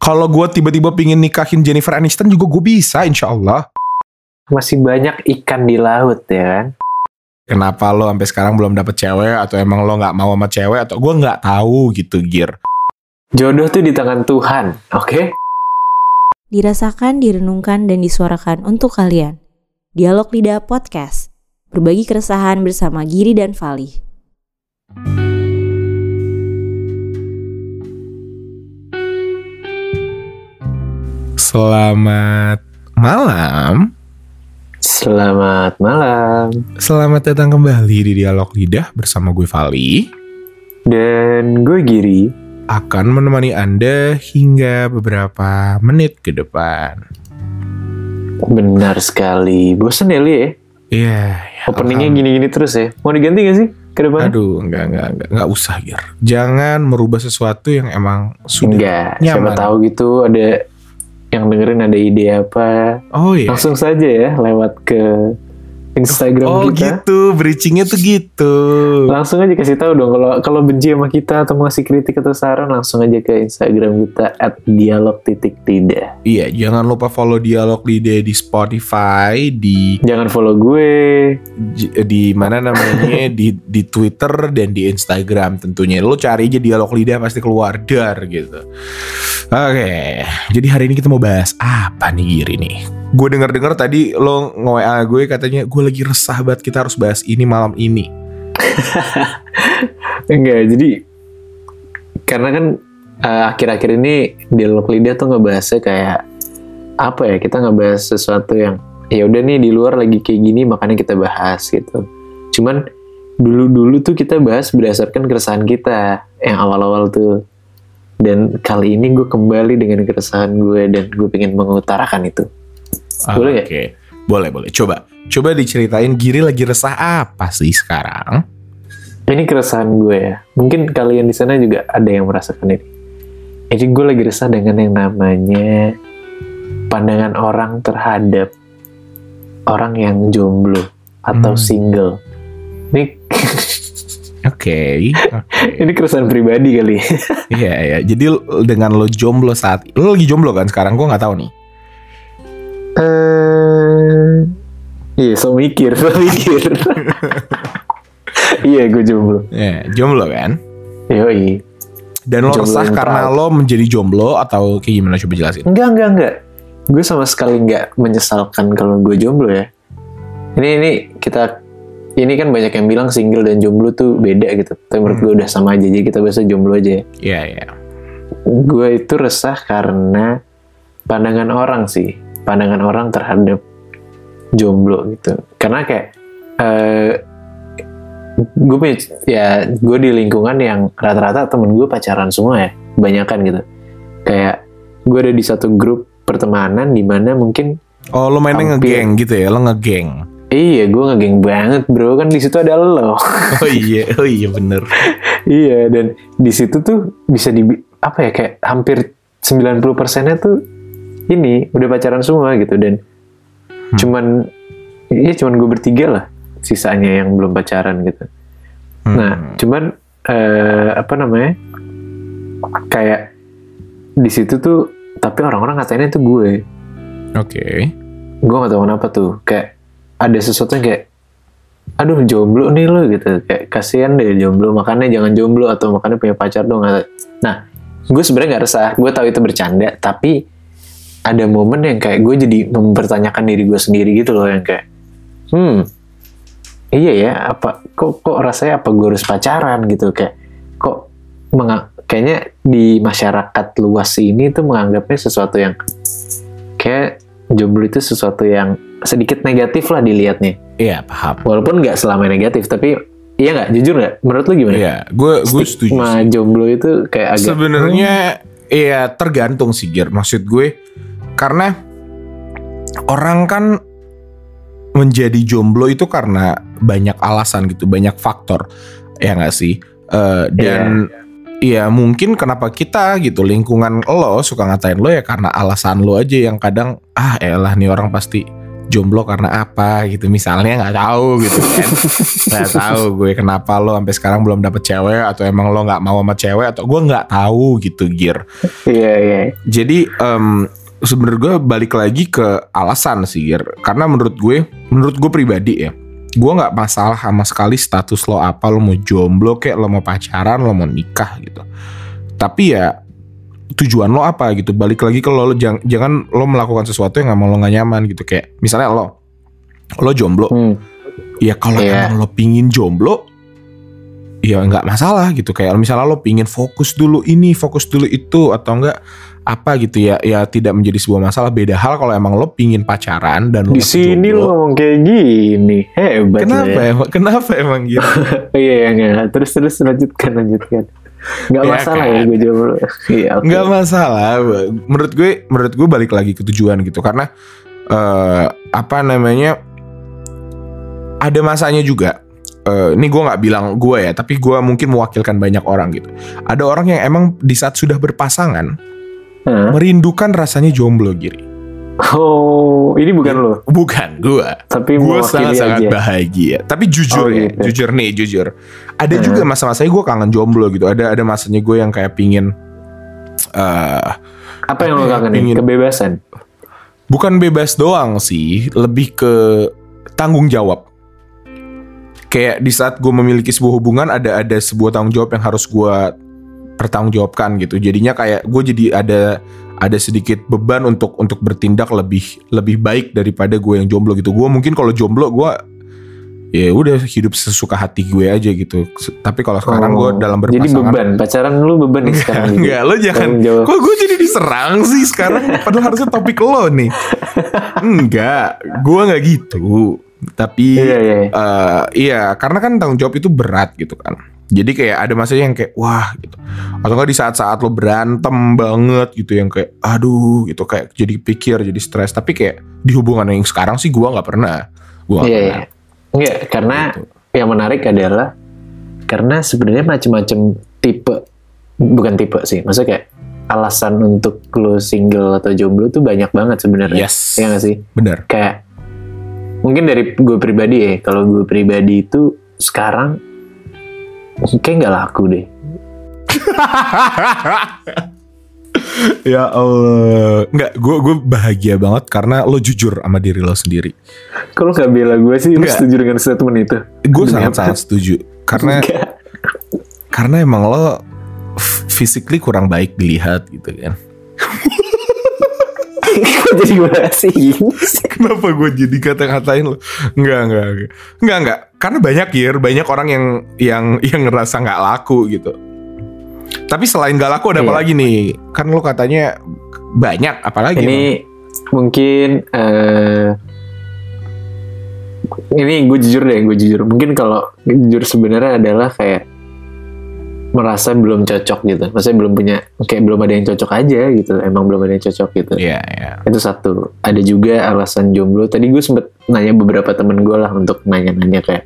Kalau gue tiba-tiba pingin nikahin Jennifer Aniston juga gue bisa insya Allah. Masih banyak ikan di laut ya kan? Kenapa lo sampai sekarang belum dapet cewek atau emang lo nggak mau sama cewek atau gue nggak tahu gitu Gir. Jodoh tuh di tangan Tuhan, oke? Dirasakan, direnungkan, dan disuarakan untuk kalian. Dialog Lidah Podcast. Berbagi keresahan bersama Giri dan Fali. Selamat malam. Selamat malam. Selamat datang kembali di Dialog Lidah bersama gue Vali. Dan gue Giri. Akan menemani Anda hingga beberapa menit ke depan. Benar sekali. Bosen ya Li ya? Iya. ya, Openingnya gini-gini terus ya? Mau diganti gak sih ke depan? Aduh, enggak, enggak, enggak, enggak usah, Gir. Jangan merubah sesuatu yang emang sudah Enggak. Siapa nyaman. tahu gitu ada yang dengerin ada ide apa. Oh iya. Langsung saja ya lewat ke Instagram Oh kita. gitu, bridgingnya tuh gitu. Langsung aja kasih tahu dong kalau kalau benci sama kita atau masih kritik atau saran langsung aja ke Instagram kita @dialog titik tidak. Iya, jangan lupa follow Dialog Lidah di Spotify, di Jangan follow gue. j- di mana namanya di di Twitter dan di Instagram tentunya. Lo cari aja Dialog Lidah pasti keluar dar gitu. Oke, jadi hari ini kita mau bahas apa nih Giri nih? Gue denger-dengar tadi lo nge-WA gue katanya gue lagi resah banget kita harus bahas ini malam ini. Enggak, jadi karena kan eh, akhir-akhir ini dialog lidah tuh ngebahasnya kayak apa ya? Kita ngebahas sesuatu yang ya udah nih di luar lagi kayak gini makanya kita bahas gitu. Cuman dulu-dulu tuh kita bahas berdasarkan keresahan kita yang awal-awal tuh. Dan kali ini gue kembali dengan keresahan gue dan gue pengen mengutarakan itu. Boleh Oke, boleh boleh. Coba coba diceritain Giri lagi resah apa sih sekarang? Ini keresahan gue ya. Mungkin kalian di sana juga ada yang merasakan ini. Jadi gue lagi resah dengan yang namanya pandangan orang terhadap orang yang jomblo atau Hmm. single. Ini Oke, oke. ini keresahan pribadi kali. Iya ya. Jadi l- dengan lo jomblo saat lo lagi jomblo kan sekarang? Gue nggak tahu nih. Eh, iya, so mikir, so mikir. iya, gue jomblo. Ya, jomblo kan? Yoi. Dan lo Jomblo resah karena lo menjadi jomblo atau kayak gimana coba jelasin? Enggak, enggak, enggak. Gue sama sekali enggak menyesalkan kalau gue jomblo ya. Ini ini kita ini kan banyak yang bilang single dan jomblo tuh beda gitu. Tapi menurut Hmm. gue udah sama aja. Jadi kita bahasa jomblo aja. ya. Iya iya. Gue itu resah karena pandangan orang sih. Pandangan orang terhadap jomblo gitu. Karena kayak eh gue punya ya gue di lingkungan yang rata-rata temen gue pacaran semua ya kebanyakan gitu kayak gue ada di satu grup pertemanan di mana mungkin Oh lo mainnya Hampir. ngegeng gitu ya? Lo ngegeng? Iya gue ngegeng banget bro kan di situ ada lo Oh iya, oh iya bener. iya dan di situ tuh bisa di apa ya kayak hampir 90 persennya tuh ini udah pacaran semua gitu dan Hmm. cuman iya cuman gue bertiga lah sisanya yang belum pacaran gitu Hmm. Nah, cuman eh, apa namanya? Kayak di situ tuh, tapi orang-orang ngatain itu gue. Oke. Gue gak tahu kenapa tuh. Kayak ada sesuatu yang kayak, aduh jomblo nih lo gitu. Kayak kasihan deh jomblo, makanya jangan jomblo atau makanya punya pacar dong. Nah, gue sebenarnya nggak resah. Gue tahu itu bercanda, tapi ada momen yang kayak gue jadi mempertanyakan diri gue sendiri gitu loh yang kayak, hmm, iya ya apa kok kok rasanya apa gue harus pacaran gitu kayak kok kayaknya di masyarakat luas ini tuh menganggapnya sesuatu yang kayak jomblo itu sesuatu yang sedikit negatif lah dilihatnya Iya paham. walaupun nggak selama negatif tapi iya nggak jujur nggak menurut lu gimana Iya, gue gue setuju. Stigma jomblo itu kayak agak Sebenarnya iya tergantung sih Gir. Maksud gue karena orang kan menjadi jomblo itu karena banyak alasan gitu, banyak faktor. Ya nggak sih? Eh, dan ya mungkin kenapa kita gitu lingkungan lo suka ngatain lo ya karena alasan lo aja yang kadang ah elah nih orang pasti jomblo karena apa gitu. Misalnya nggak tahu gitu kan. Nggak tahu gue kenapa lo sampai sekarang belum dapet cewek atau emang lo nggak mau sama cewek atau gue nggak tahu gitu gear Iya iya. jadi em sebenarnya gue balik lagi ke alasan sih gear karena menurut gue menurut gue pribadi ya gue nggak masalah sama sekali status lo apa lo mau jomblo kayak lo mau pacaran lo mau nikah gitu tapi ya tujuan lo apa gitu balik lagi ke lo, lo jangan, jangan lo melakukan sesuatu yang emang lo gak nyaman gitu kayak misalnya lo lo jomblo Hmm. ya kalau Iya. emang lo pingin jomblo ya nggak masalah gitu kayak misalnya lo pingin fokus dulu ini fokus dulu itu atau enggak apa gitu ya ya tidak menjadi sebuah masalah beda hal kalau emang lo pingin pacaran dan lo Di sini lo ngomong kayak gini. Hebat lo kenapa ya. emang kenapa emang gitu Iya iya enggak. Terus terus lanjutkan lanjutkan. Gak Ya masalah kan? ya gue jomblo. Iya oke. nggak masalah menurut gue menurut gue balik lagi ke tujuan gitu karena eh apa namanya ada masanya juga eh, ini gue nggak bilang gue ya tapi gue mungkin mewakilkan banyak orang gitu ada orang yang emang di saat sudah berpasangan Hah? merindukan rasanya jomblo giri Oh ini bukan lo. bukan gue Tapi gue sangat sangat aja. bahagia tapi jujur Oh, ya gitu. jujur nih jujur ada Hmm. juga masa-masanya gue kangen jomblo gitu ada ada masanya gue yang kayak pingin eh Apa yang lo ya, kangenin? pingin- Kebebasan. bukan bebas doang sih, lebih ke tanggung jawab. Kayak di saat gue memiliki sebuah hubungan ada ada sebuah tanggung jawab yang harus gue pertanggungjawabkan gitu. Jadinya kayak gue jadi ada ada sedikit beban untuk untuk bertindak lebih lebih baik daripada gue yang jomblo gitu. Gue mungkin kalau jomblo gue ya udah hidup sesuka hati gue aja gitu. Tapi kalau sekarang gue Oh, dalam Jadi berpasangan beban. Pacaran lu beban nih sekarang. gitu. Enggak, lo jangan. Kok gue jadi diserang sih sekarang? Padahal harusnya topik lo nih. Enggak, gue nggak gitu. Tapi Iya iya. eh, iya, karena kan tanggung jawab itu berat gitu kan. Jadi kayak ada masanya yang kayak wah gitu. Atau enggak di saat-saat lo berantem banget gitu yang kayak aduh gitu kayak jadi pikir jadi stres. Tapi kayak di hubungan yang sekarang sih gue nggak pernah. Gue nggak Iya pernah. iya. Enggak, karena Gitu. yang menarik adalah karena sebenarnya macam-macam tipe bukan tipe sih, maksudnya kayak alasan untuk lo single atau jomblo tuh banyak banget sebenarnya. Yes. Iya gak sih? Bener. Kayak mungkin dari gue pribadi ya, kalau gue pribadi itu sekarang kayak nggak laku deh. ya Allah nggak gue gue bahagia banget karena lo jujur sama diri lo sendiri Kalau nggak bela gue sih, Nggak. setuju dengan statement itu? gue sangat sangat setuju karena Nggak. karena emang lo physically kurang baik dilihat gitu kan Kok jadi bahas ini sih? kenapa gue jadi kata-katain lo nggak nggak nggak. Nggak nggak. Karena banyak ya banyak orang yang yang yang ngerasa nggak laku gitu. Tapi selain nggak laku ada apa Iya. lagi nih? Kan lo katanya banyak. Apalagi ini mungkin eh ini gue jujur deh gue jujur. Mungkin kalau jujur sebenarnya adalah kayak merasa belum cocok gitu. Maksudnya belum punya kayak belum ada yang cocok aja gitu. Emang belum ada yang cocok gitu. Iya, iya. itu satu. Ada juga alasan jomblo. Tadi gue sempet nanya beberapa temen gue lah untuk nanya-nanya kayak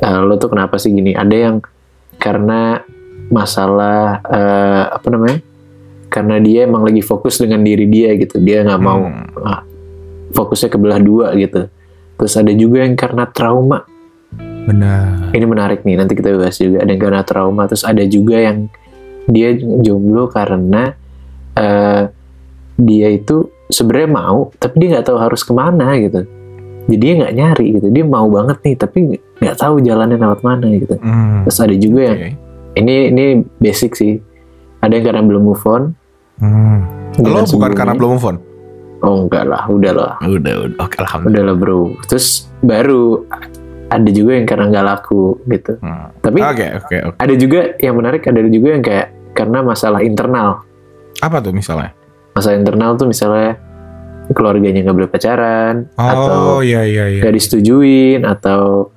"Eh, lo tuh kenapa sih gini? Ada yang karena masalah eh, apa namanya? Karena dia emang lagi fokus dengan diri dia gitu. Dia nggak mau Hmm. ah, fokusnya ke belah dua gitu. Terus ada juga yang karena trauma benar ini menarik nih nanti kita bahas juga ada yang karena trauma terus ada juga yang dia jomblo karena eh, dia itu sebenarnya mau tapi dia nggak tahu harus ke mana gitu jadi dia nggak nyari gitu dia mau banget nih tapi nggak tahu jalannya lewat mana gitu Hmm, terus ada juga yang oke. ini ini basic sih ada yang karena belum move on Hmm. Lo bukan karena belum move on? oh enggak lah udah lah Udah, udah. Oke, alhamdulillah. udah lah bro terus baru ada juga yang karena nggak laku gitu Hmm. tapi Oke, oke, oke. ada juga yang menarik ada juga yang kayak karena masalah internal Apa tuh misalnya? masalah internal tuh misalnya keluarganya nggak boleh pacaran Oh, atau iya, iya, iya. disetujuin atau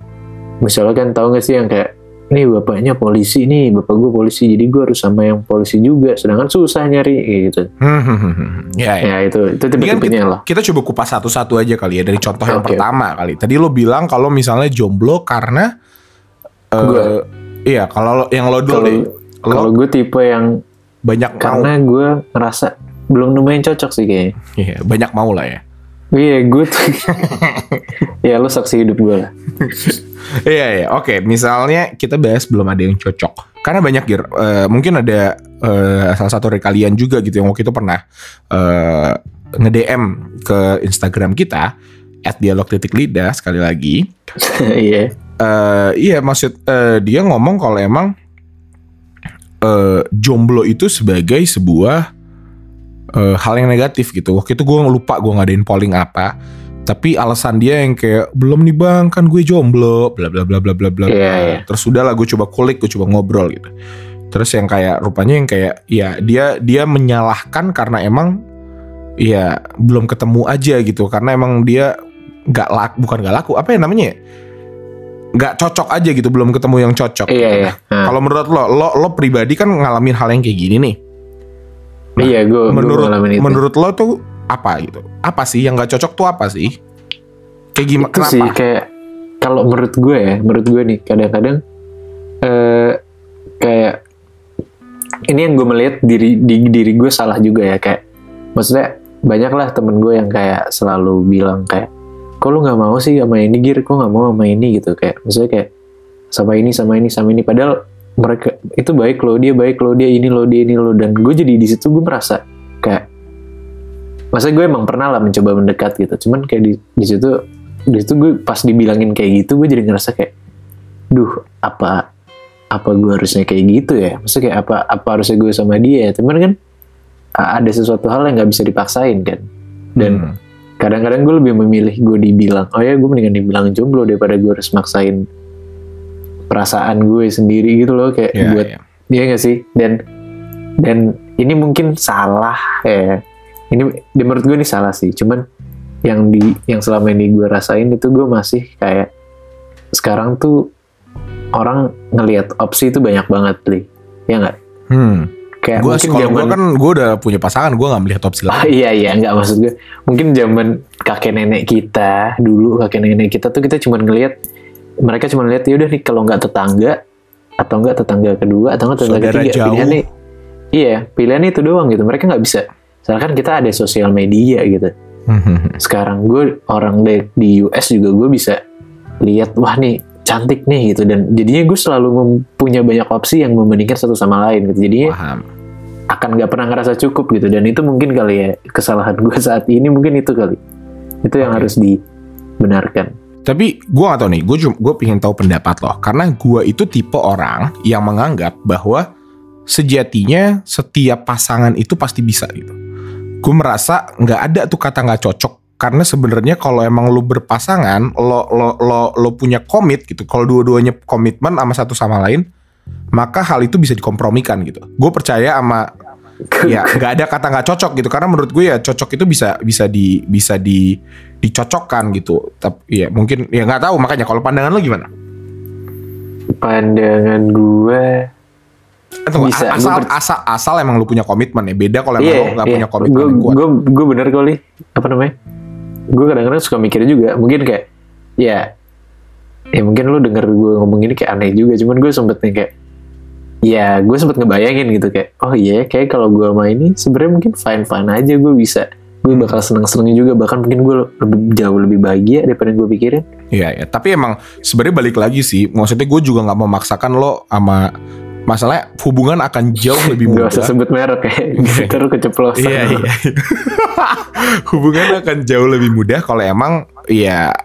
misalnya kan tahu nggak sih yang kayak nih bapaknya polisi nih bapak gue polisi jadi gue harus sama yang polisi juga sedangkan susah nyari gitu Hmm, hmm, hmm. Ya, ya. ya itu itu kan tipe-tipenya lah Kita coba kupas satu-satu aja kali ya dari contoh yang Oke. pertama kali. Tadi lo bilang kalau misalnya jomblo karena Gua. iya, kalau yang lo dulu kalau deh. kalau Lo gue tipe yang banyak karena gue ngerasa belum nemu yang cocok sih kayaknya Iya, banyak mau lah ya. Iya gue tuh Ya lu saksi hidup gue lah. Iya iya. Oke misalnya kita bahas belum ada yang cocok. Karena banyak Gir. Eh, mungkin ada eh, salah satu dari kalian juga gitu yang waktu itu pernah eh, nge-DM ke Instagram kita at dialog titik lidah sekali lagi. Iya. Eh iya maksud eh, dia ngomong kalau emang eh, jomblo itu sebagai sebuah eh, hal yang negatif gitu. Waktu itu gue lupa gue ngadain polling apa. Tapi alasan dia yang kayak belum nih bang kan gue jomblo, bla bla bla bla bla bla. Iya, iya. Terus udah lah gue coba kulik, gue coba ngobrol gitu. Terus yang kayak rupanya yang kayak ya dia dia menyalahkan karena emang ya belum ketemu aja gitu karena emang dia nggak laku bukan nggak laku apa ya namanya ya? nggak cocok aja gitu belum ketemu yang cocok Iya gitu. iya Nah, kalau menurut lo lo lo pribadi kan ngalamin hal yang kayak gini nih Iya gue menurut itu. menurut lo tuh apa gitu? Apa sih yang nggak cocok tuh apa sih? Kayak gimana itu kenapa? sih kayak kalau menurut gue ya menurut gue nih kadang-kadang eh kayak ini yang gue melihat diri di diri gue salah juga ya kayak maksudnya banyak lah temen gue yang kayak selalu bilang kayak kok lu nggak mau sih sama ini gir? Kok nggak mau sama ini? Gitu kayak maksudnya kayak sama ini sama ini sama ini. Padahal mereka itu baik loh dia baik loh dia ini loh dia ini loh. Dan gue jadi di situ gue merasa kayak masa gue emang pernah lah mencoba mendekat gitu. Cuman kayak di di situ di situ gue pas dibilangin kayak gitu gue jadi ngerasa kayak duh apa apa gue harusnya kayak gitu ya? Maksudnya kayak apa apa harusnya gue sama dia cuman kan ada sesuatu hal yang nggak bisa dipaksain kan? Dan Hmm. kadang-kadang gue lebih memilih gue dibilang oh ya gue mendingan dibilang jomblo daripada gue harus maksain perasaan gue sendiri gitu loh kayak Iya, buat iya. Iya gak sih? Dan dan ini mungkin salah ya. Ini di menurut gue ini salah sih. Cuman yang di yang selama ini gue rasain itu gue masih kayak sekarang tuh orang ngelihat opsi itu banyak banget li. Ya nggak? hmm. Kayak gue mungkin kalau gue zaman kan gue udah punya pasangan gue nggak melihat opsi lain iya iya nggak maksud gue. Mungkin zaman kakek nenek kita dulu kakek nenek kita tuh kita cuma ngelihat mereka cuma lihat ya udah nih kalau nggak tetangga atau enggak tetangga kedua atau enggak tetangga Saudara ketiga jauh. pilihannya iya pilihannya itu doang gitu. Mereka nggak bisa. Soalnya kan kita ada sosial media gitu. Hmm. sekarang gue orang di, di US juga gue bisa lihat wah nih cantik nih gitu. Dan jadinya gue selalu mempunyai banyak opsi yang membandingkan satu sama lain gitu. Jadinya paham. akan nggak pernah ngerasa cukup gitu. Dan itu mungkin kali ya kesalahan gue saat ini mungkin itu kali. Itu yang Oke. harus dibenarkan Tapi gue gak tau nih, gue gue pengen tahu pendapat lo. Karena gue itu tipe orang yang menganggap bahwa sejatinya setiap pasangan itu pasti bisa gitu. Gue merasa nggak ada tuh kata nggak cocok. Karena sebenarnya kalau emang lo berpasangan, lo lo lo lo punya komit gitu. Kalau dua-duanya komitmen sama satu sama lain, maka hal itu bisa dikompromikan gitu. Gue percaya sama ya nggak ada kata nggak cocok gitu karena menurut gue ya cocok itu bisa bisa di bisa di dicocokkan gitu tapi ya mungkin ya nggak tahu makanya kalau pandangan lo gimana pandangan gue tunggu, Bisa, a- gue asal asal asal emang lu punya komitmen ya beda kalau emang Iya, lu nggak iya. punya komitmen Gue gue gue bener kali. Apa namanya? Gue kadang-kadang suka mikir juga. Mungkin kayak ya ya mungkin lu denger gue ngomong ini kayak aneh juga. Cuman gue sempet nih kayak ya gue sempet ngebayangin gitu kayak oh iya kayak kalau gue sama ini sebenarnya mungkin fine fine aja gue bisa. Gue bakal seneng seneng juga bahkan mungkin gue lebih jauh lebih bahagia daripada yang gue pikirin. Iya ya tapi emang sebenarnya balik lagi sih maksudnya gue juga nggak memaksakan lo sama masalahnya hubungan akan jauh lebih Gak mudah. usah sebut merek kayak gitu keceplosan. Iya iya. Hubungan akan jauh lebih mudah kalau emang ya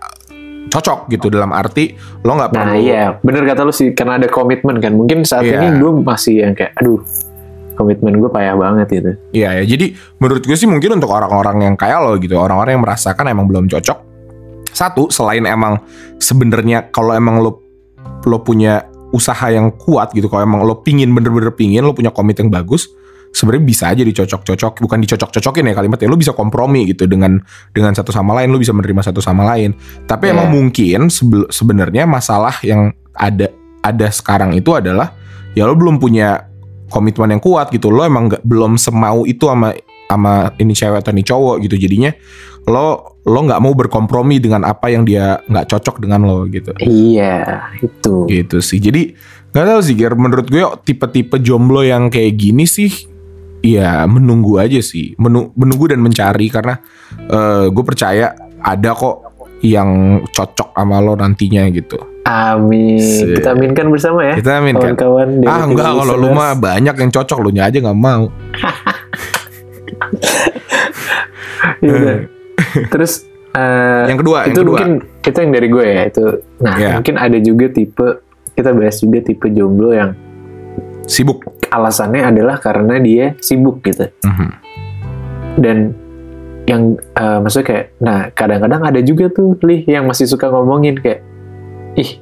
cocok gitu dalam arti lo nggak Nah perlu. iya, bener kata lu sih, karena ada komitmen kan. Mungkin saat Iya. ini gue masih yang kayak, aduh, komitmen gue payah banget gitu. Iya ya. Jadi menurut gue sih mungkin untuk orang-orang yang kayak lo gitu, orang-orang yang merasakan emang belum cocok. Satu, selain emang sebenarnya kalau emang lo lo punya usaha yang kuat gitu, kalau emang lo pingin bener-bener pingin, lo punya komit yang bagus, sebenarnya bisa aja dicocok-cocok, bukan dicocok-cocokin ya kalimatnya, lo bisa kompromi gitu dengan dengan satu sama lain, lo bisa menerima satu sama lain. Tapi Iya. emang mungkin sebenarnya masalah yang ada ada sekarang itu adalah ya lo belum punya komitmen yang kuat gitu lo emang nggak belum semau itu sama sama ini cewek atau ini cowok gitu jadinya lo lo nggak mau berkompromi dengan apa yang dia nggak cocok dengan lo gitu Iya, itu. gitu sih jadi nggak tahu sih Ger menurut gue tipe-tipe jomblo yang kayak gini sih ya menunggu aja sih, Menu- menunggu dan mencari karena gue percaya ada kok yang cocok sama lo nantinya gitu. Amin. Sip. Kita aminkan bersama ya. Kita aminkan. Kawan-kawan. Ah dari enggak kalau lu mah banyak yang cocok lu nya aja nggak mau. Iya, udah. Terus eh, Yang kedua, yang itu kedua. mungkin itu yang dari gue ya itu. Nah Iya. mungkin ada juga tipe kita bahas juga tipe jomblo yang Sibuk. Alasannya adalah karena dia sibuk gitu. Mhm. Dan yang eh, maksudnya kayak, nah kadang-kadang ada juga tuh lih yang masih suka ngomongin kayak, ih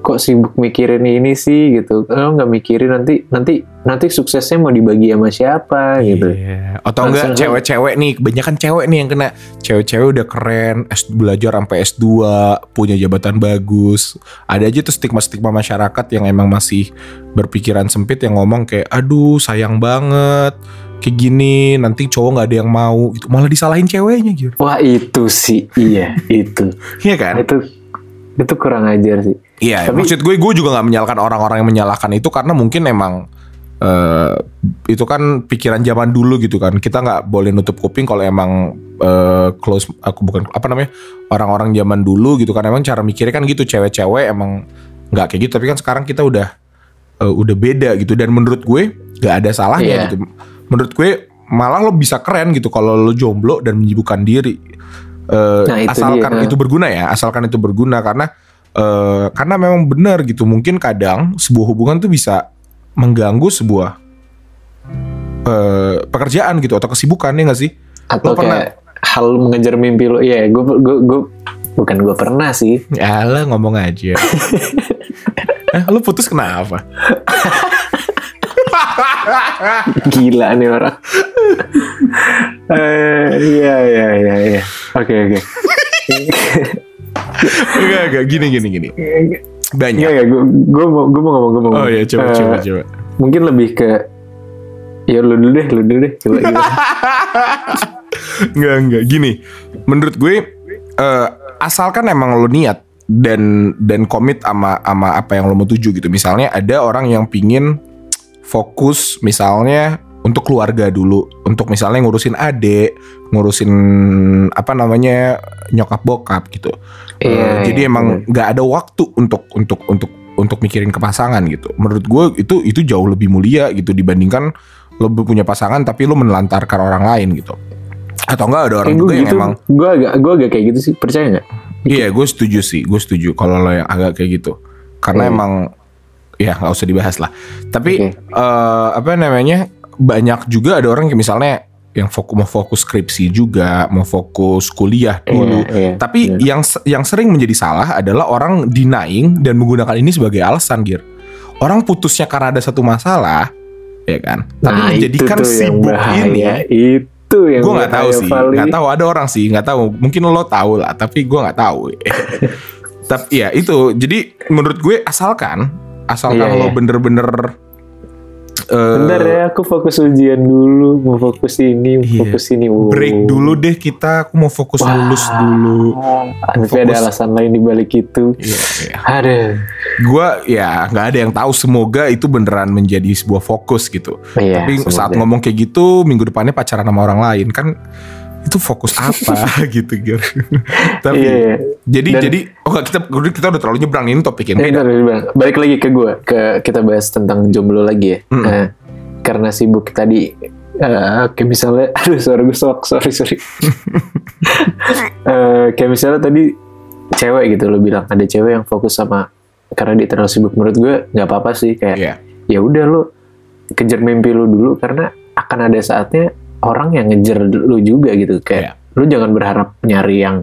kok sibuk mikirin ini sih gitu. Lo nggak mikirin nanti nanti nanti suksesnya mau dibagi sama siapa gitu. Iya. Atau enggak cewek-cewek nih, kebanyakan cewek nih yang kena. Cewek-cewek udah keren, S belajar sampai S2, punya jabatan bagus. Ada aja tuh stigma-stigma masyarakat yang emang masih berpikiran sempit yang ngomong kayak aduh sayang banget kayak gini nanti cowok nggak ada yang mau gitu malah disalahin ceweknya gitu Wah itu sih, iya itu. iya kan itu itu kurang ajar sih. Iya Tapi- maksud gue gue juga nggak menyalahkan orang-orang yang menyalahkan itu karena mungkin emang eh, itu kan pikiran zaman dulu gitu kan. Kita nggak boleh nutup kuping kalau emang eh, close aku bukan apa namanya orang-orang zaman dulu gitu kan. Emang cara mikirnya kan gitu cewek-cewek emang nggak kayak gitu. Tapi kan sekarang kita udah eh, udah beda gitu. Dan menurut gue nggak ada salahnya Iya. gitu. Menurut gue malah lo bisa keren gitu kalau lo jomblo dan menyibukkan diri. Eh, Nah, itu asalkan dia. itu berguna ya asalkan itu berguna. Karena eh, karena memang benar gitu mungkin kadang sebuah hubungan tuh bisa mengganggu sebuah eh, pekerjaan gitu atau kesibukan ya nggak sih Atau Lo pernah- kayak hal mengejar mimpi lo. Iya, gue gue gue bukan gue pernah sih. ya lah ngomong aja eh, lo putus kenapa Gila nih orang. Eh, Iya iya iya iya. Oke oke. enggak enggak gini gini gini banyak Iya ya, gue mau gue mau ngomong gue mau. oh ngomong. ya coba Eh, coba coba Mungkin lebih ke ya lu dulu deh, lu dulu deh. Coba gitu. Enggak enggak gini. Menurut gue eh, asalkan emang lo niat dan dan komit sama sama apa yang lo mau tuju gitu. Misalnya ada orang yang pingin fokus misalnya untuk keluarga dulu, untuk misalnya ngurusin adik, ngurusin apa namanya nyokap bokap gitu. Eh, Iya, jadi iya, emang nggak ada waktu untuk untuk untuk untuk mikirin ke pasangan gitu. Menurut gue itu itu jauh lebih mulia gitu dibandingkan lo punya pasangan tapi lo menelantarkan orang lain gitu. Atau enggak ada orang juga yang gitu, emang gue agak gue agak kayak gitu sih. Percaya nggak? iya gue setuju sih, gue setuju kalau lo yang agak kayak gitu. Karena Oke. emang ya nggak usah dibahas lah. Tapi Oke. eh, apa namanya banyak juga ada orang yang misalnya yang fokus mau fokus skripsi juga, mau fokus kuliah dulu. Iya, iya, Tapi yang yang sering menjadi salah adalah orang denying dan menggunakan ini sebagai alasan, Gir. Orang putusnya karena ada satu masalah, ya kan? Tapi Nah, menjadikan itu sibuk bahaya. ini. Itu yang Gue nggak tahu sih, nggak tahu ada orang sih, nggak tahu. Mungkin lo tahu lah, tapi gue nggak tahu. tapi ya itu, jadi menurut gue asalkan, asalkan Iya, lo iya. bener-bener eh, Bentar ya, aku fokus ujian dulu, mau fokus ini, mau Iya. fokus ini. Wow. break dulu deh kita. Aku mau fokus Wah. lulus dulu. Tapi Fokus. ada alasan lain di balik itu. Iya, iya. Aduh. gue ya nggak ada yang tahu semoga itu beneran menjadi sebuah fokus gitu Iya, tapi saat semoga. ngomong kayak gitu minggu depannya pacaran sama orang lain kan itu fokus apa gitu Gir tapi Iya, iya. jadi Dan- jadi oh nggak, kita kita udah terlalu nyebrang ini topik bentar, bentar. Balik lagi ke gue, ke kita bahas tentang jomblo lagi ya. Mm. Eh, karena sibuk tadi, eh, kayak misalnya, aduh suara gue sok, sorry sorry. Eh, kayak misalnya tadi cewek gitu lo bilang ada cewek yang fokus sama karena dia terlalu sibuk menurut gue nggak apa-apa sih kayak Iya. ya udah lo kejar mimpi lo dulu karena akan ada saatnya orang yang ngejar lo juga gitu. Kayak Iya. lo jangan berharap nyari yang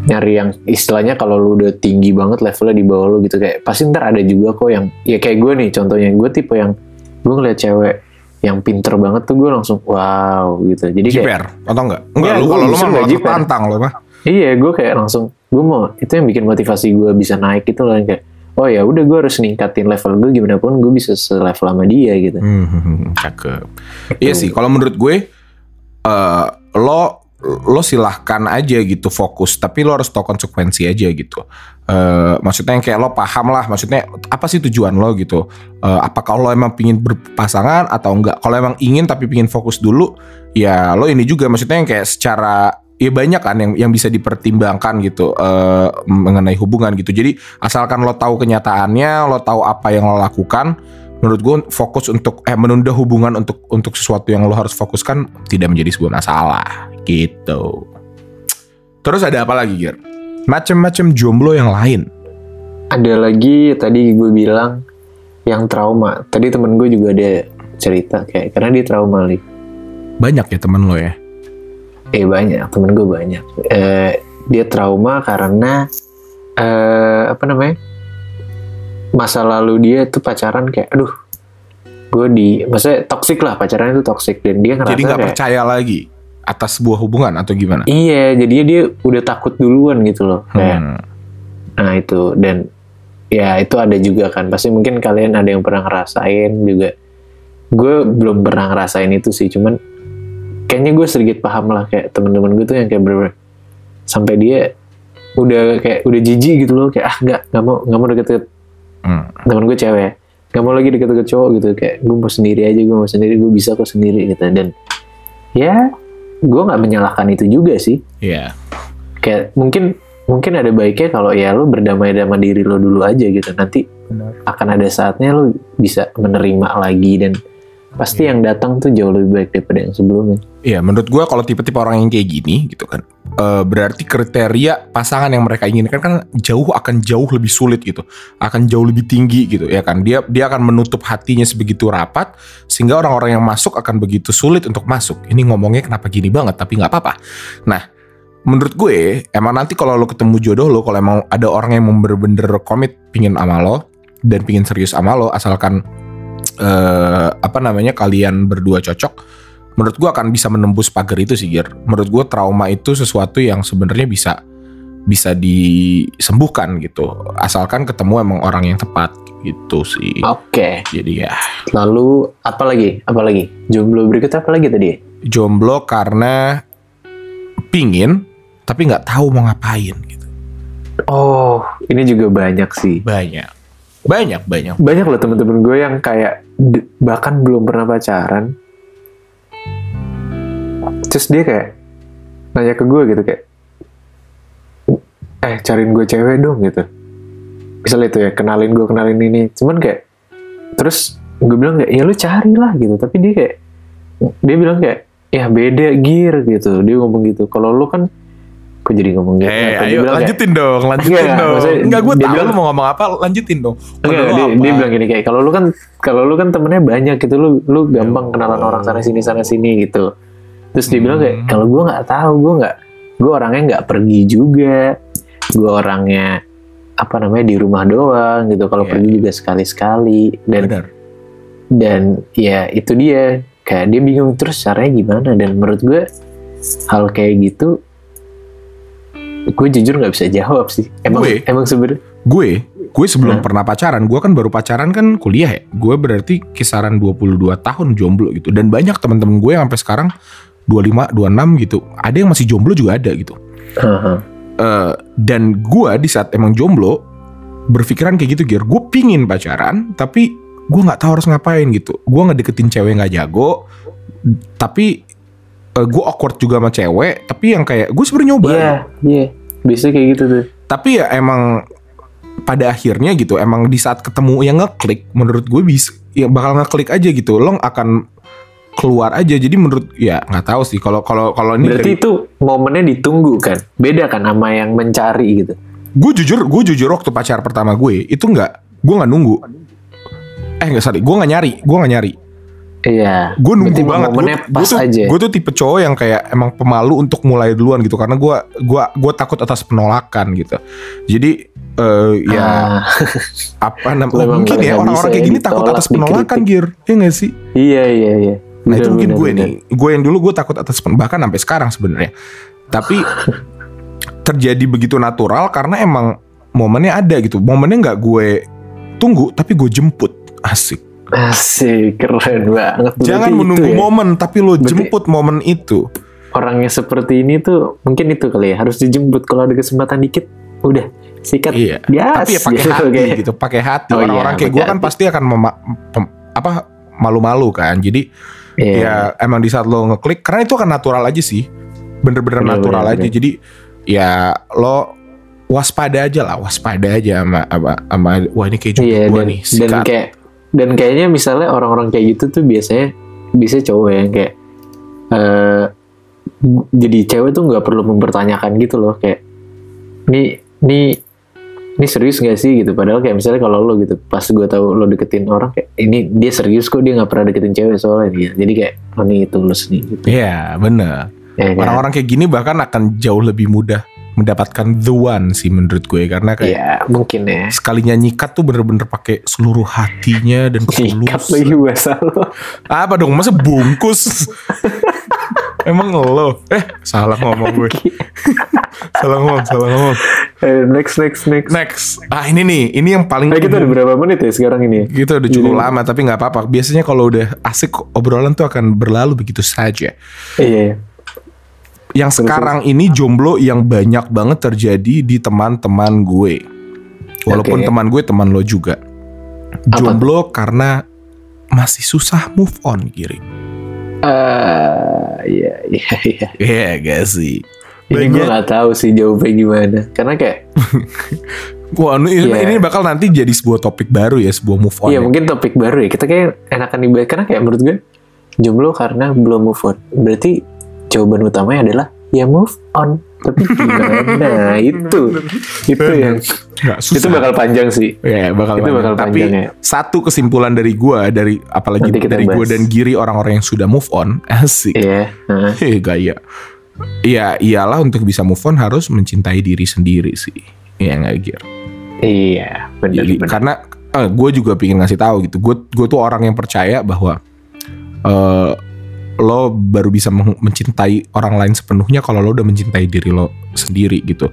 nyari yang istilahnya kalau lu udah tinggi banget levelnya di bawah lu gitu. Kayak pasti ntar ada juga kok yang ya kayak gue nih contohnya gue tipe yang gue ngeliat cewek yang pinter banget tuh gue langsung wow gitu. Jadi kayak jiper atau enggak? Enggak Enggak, lu kalau lu mah tertantang lo mah. Iya gue kayak langsung gue mau itu yang bikin motivasi gue bisa naik gitu loh kayak oh ya udah gue harus ningkatin level gue gimana pun gue bisa selevel sama dia gitu. Hmm, cakep. Iya sih, kalau menurut gue, eh lo lo silahkan aja gitu fokus tapi lo harus tahu konsekuensi aja gitu. Eh maksudnya yang kayak lo paham lah maksudnya apa sih tujuan lo gitu? Eh apakah lo emang pingin berpasangan atau enggak? Kalau emang ingin tapi pingin fokus dulu ya lo ini juga maksudnya yang kayak secara ya banyak kan yang yang bisa dipertimbangkan gitu eh mengenai hubungan gitu jadi asalkan lo tahu kenyataannya lo tahu apa yang lo lakukan menurut gue fokus untuk eh menunda hubungan untuk untuk sesuatu yang lo harus fokuskan tidak menjadi sebuah masalah gitu. Terus ada apa lagi Gir? Macem-macem jomblo yang lain. Ada lagi tadi gue bilang yang trauma. Tadi temen gue juga ada cerita kayak karena dia trauma nih. Banyak ya temen lo ya. Eh banyak temen gue banyak. Eh, dia trauma karena eh apa namanya? Masa lalu dia tuh pacaran kayak aduh gue di maksudnya toxic lah pacaran itu toxic dan dia ngerasa Jadi nggak kayak percaya lagi atas sebuah hubungan atau gimana? iya jadinya dia udah takut duluan gitu loh kayak Hmm. Nah itu dan ya itu ada juga kan pasti mungkin kalian ada yang pernah ngerasain juga. Gue belum pernah ngerasain itu sih cuman kayaknya gue sedikit paham lah kayak temen-temen gue tuh yang kayak bener sampai dia udah kayak udah jijik gitu loh kayak ah nggak nggak mau nggak mau deket-deket. Hmm. temen gue cewek nggak mau lagi deket-deket cowok gitu kayak gue mau sendiri aja gue mau sendiri gue bisa kok sendiri gitu. Dan ya gue nggak menyalahkan itu juga sih. Iya. kayak mungkin mungkin ada baiknya kalau ya lo berdamai sama diri lo dulu aja gitu. Nanti akan ada saatnya lo bisa menerima lagi dan pasti yang datang tuh jauh lebih baik daripada yang sebelumnya Iya, menurut gua kalau tipe-tipe orang yang kayak gini gitu kan, eh, berarti kriteria pasangan yang mereka inginkan kan jauh akan jauh lebih sulit gitu, akan jauh lebih tinggi gitu ya kan. Dia dia akan menutup hatinya sebegitu rapat sehingga orang-orang yang masuk akan begitu sulit untuk masuk. Ini ngomongnya kenapa gini banget, tapi nggak apa-apa. Nah, menurut gue emang nanti kalau lo ketemu jodoh lo, kalau emang ada orang yang bener-bener komit pingin sama lo dan pingin serius sama lo, asalkan eh, apa namanya kalian berdua cocok menurut gua akan bisa menembus pagar itu sih Gir. Menurut gua trauma itu sesuatu yang sebenarnya bisa bisa disembuhkan gitu. Asalkan ketemu emang orang yang tepat gitu sih. Oke. Jadi ya. Lalu apa lagi? Apa lagi? Jomblo berikut apa lagi tadi? Jomblo karena pingin tapi nggak tahu mau ngapain gitu. Oh ini juga banyak sih. Banyak banyak banyak. Banyak loh temen-temen gue yang kayak bahkan belum pernah pacaran. Terus dia kayak nanya ke gue gitu kayak eh cariin gue cewek dong gitu. Misalnya itu ya kenalin gue kenalin ini. Cuman kayak terus gue bilang kayak ya lu carilah gitu. Tapi dia kayak dia bilang kayak ya beda gear gitu. Dia ngomong gitu. Kalau lu kan kok jadi ngomong gitu Eh, ayo bilang kayak- lanjutin dong, lanjutin Enggak, dong. Enggak, gue tahu bilang- lu mau ngomong apa, lanjutin dong. Enggak, dia, apa? dia bilang gini kayak kalau lu kan kalau lu kan temennya banyak gitu lu lu gampang Ya kenalan orang sana sini sana sini gitu terus dia bilang kayak Hmm. kalau gue nggak tahu gue nggak gue orangnya nggak pergi juga gue orangnya apa namanya di rumah doang gitu kalau Iya, pergi juga sekali sekali dan Benar. dan ya itu dia kayak dia bingung terus caranya gimana dan menurut gue hal kayak gitu gue jujur nggak bisa jawab sih emang Gue? emang sebenarnya Gue, gue sebelum Nah. pernah pacaran, gue kan baru pacaran kan kuliah ya. Gue berarti kisaran 22 tahun jomblo gitu. Dan banyak teman-teman gue yang sampai sekarang 25, 26 gitu. Ada yang masih jomblo juga ada gitu. Eh, dan gue di saat emang jomblo berpikiran kayak gitu Gir. Gue pingin pacaran, tapi gue nggak tahu harus ngapain gitu. Gue ngedeketin cewek nggak jago, tapi gue awkward juga sama cewek. Tapi yang kayak gue sebenarnya nyoba. Iya, iya. Biasanya kayak gitu tuh. tapi ya emang pada akhirnya gitu emang di saat ketemu yang ngeklik menurut gue bisa ya bakal ngeklik aja gitu lo akan keluar aja jadi menurut ya nggak tahu sih kalau kalau kalau ini Berarti itu momennya ditunggu kan? Beda kan sama yang mencari gitu. gue jujur gue jujur waktu pacar pertama gue itu nggak gue nggak nunggu eh nggak sorry gue nggak nyari gue nggak nyari Iya. gue nunggu Berarti banget. gue pas tuh aja. gue tuh tipe cowok yang kayak emang pemalu untuk mulai duluan gitu karena gue gua gue takut atas penolakan gitu. Jadi eh, ya Ah, apa nam- Lu emang mungkin ya orang-orang ya, kayak gini takut atas penolakan gir. Ya nggak sih? Iya iya iya. nah itu mungkin gue nih gue yang dulu gue takut atas pen bahkan sampai sekarang sebenarnya. Tapi terjadi begitu natural karena emang momennya ada gitu. Momennya nggak gue tunggu tapi gue jemput. Asik Asik, keren banget. Berarti jangan itu menunggu ya. momen tapi lo Berarti- jemput momen itu orangnya seperti ini tuh mungkin itu kali ya harus dijemput kalau ada kesempatan dikit udah sikat Iya. Tapi ya pakai gitu, hati kayak. gitu, pakai hati. Oh iya, Orang-orang kayak gue kan pasti akan mema- pem- apa malu-malu kan. Jadi Iya. ya emang di saat lo ngeklik karena itu akan natural aja sih. Bener-bener Bener, natural bener, aja. bener. Jadi ya lo waspada aja lah, waspada aja sama sama, sama wah ini kayak jodoh Iya gue dan, nih. dan Sikat. kayak dan kayaknya misalnya orang-orang kayak gitu tuh biasanya bisa cowok yang kayak eh jadi cewek tuh nggak perlu mempertanyakan gitu loh kayak nih nih ini serius gak sih gitu padahal kayak misalnya kalau lo gitu pas gue tahu lo deketin orang kayak ini dia serius kok dia nggak pernah deketin cewek soalnya dia jadi kayak oh nih tulus nih gitu Iya bener. ya, kan? Orang-orang kayak gini bahkan akan jauh lebih mudah mendapatkan the one sih menurut gue karena kayak ya mungkin ya sekalinya nyikat tuh bener-bener pakai seluruh hatinya dan ketulus. lagi bahasa lo Apa dong masa bungkus? Emang lo? Eh salah ngomong gue. salah ngomong, salah ngomong. Eh, next next next Next. Ah ini nih, ini yang paling Nah, kita udah berapa menit ya sekarang ini Gitu udah cukup Jadi- lama tapi nggak apa-apa. Biasanya kalau udah asik obrolan tuh akan berlalu begitu saja. iya Yang sekarang ini jomblo yang banyak banget terjadi di teman-teman gue. Walaupun Oke. teman gue teman lo juga. Jomblo karena masih susah move on, Giri. Ah, iya iya iya. Iya gak sih? Ini gue nggak tahu sih jawabnya gimana. Karena kayak, Wah, ini, Iya. ini bakal nanti jadi sebuah topik baru ya, sebuah move on. iya ya. mungkin topik baru ya. Kita kayak enakan dibahas karena kayak menurut gue jomblo karena belum move on. Berarti jawaban utamanya adalah ya move on. Tapi gimana? itu itu yang Nggak, susah. itu bakal panjang sih. Ya, bakal itu panjang. bakal Tapi panjang ya. satu kesimpulan dari gua dari apalagi dari gua bahas. dan Giri orang-orang yang sudah move on, asik. Iya. nah. Heh, gaya. Iya, iyalah untuk bisa move on harus mencintai diri sendiri sih. Iya nggak Gir? Iya, benar Jadi, benar. karena gue juga pengen ngasih tahu gitu. Gue gue tuh orang yang percaya bahwa eh lo baru bisa mencintai orang lain sepenuhnya kalau lo udah mencintai diri lo sendiri gitu.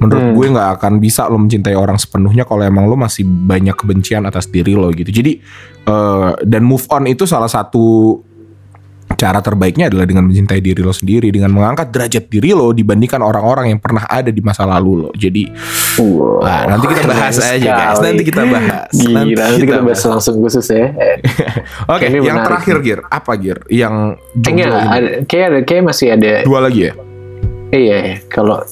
Menurut Hmm. gue nggak akan bisa lo mencintai orang sepenuhnya kalau emang lo masih banyak kebencian atas diri lo gitu. Jadi eh dan move on itu salah satu cara terbaiknya adalah dengan mencintai diri lo sendiri, dengan mengangkat derajat diri lo dibandingkan orang-orang yang pernah ada di masa lalu lo. Jadi Wow, Nah, nanti kita bahas aja guys. Nanti kita bahas. Gila, nanti, kita bahas langsung khusus ya. Oke, Ini yang menarik terakhir Gir, apa Gir? Yang ini. ada, kayak ada, kayak masih ada. Dua lagi ya? Iya, kalau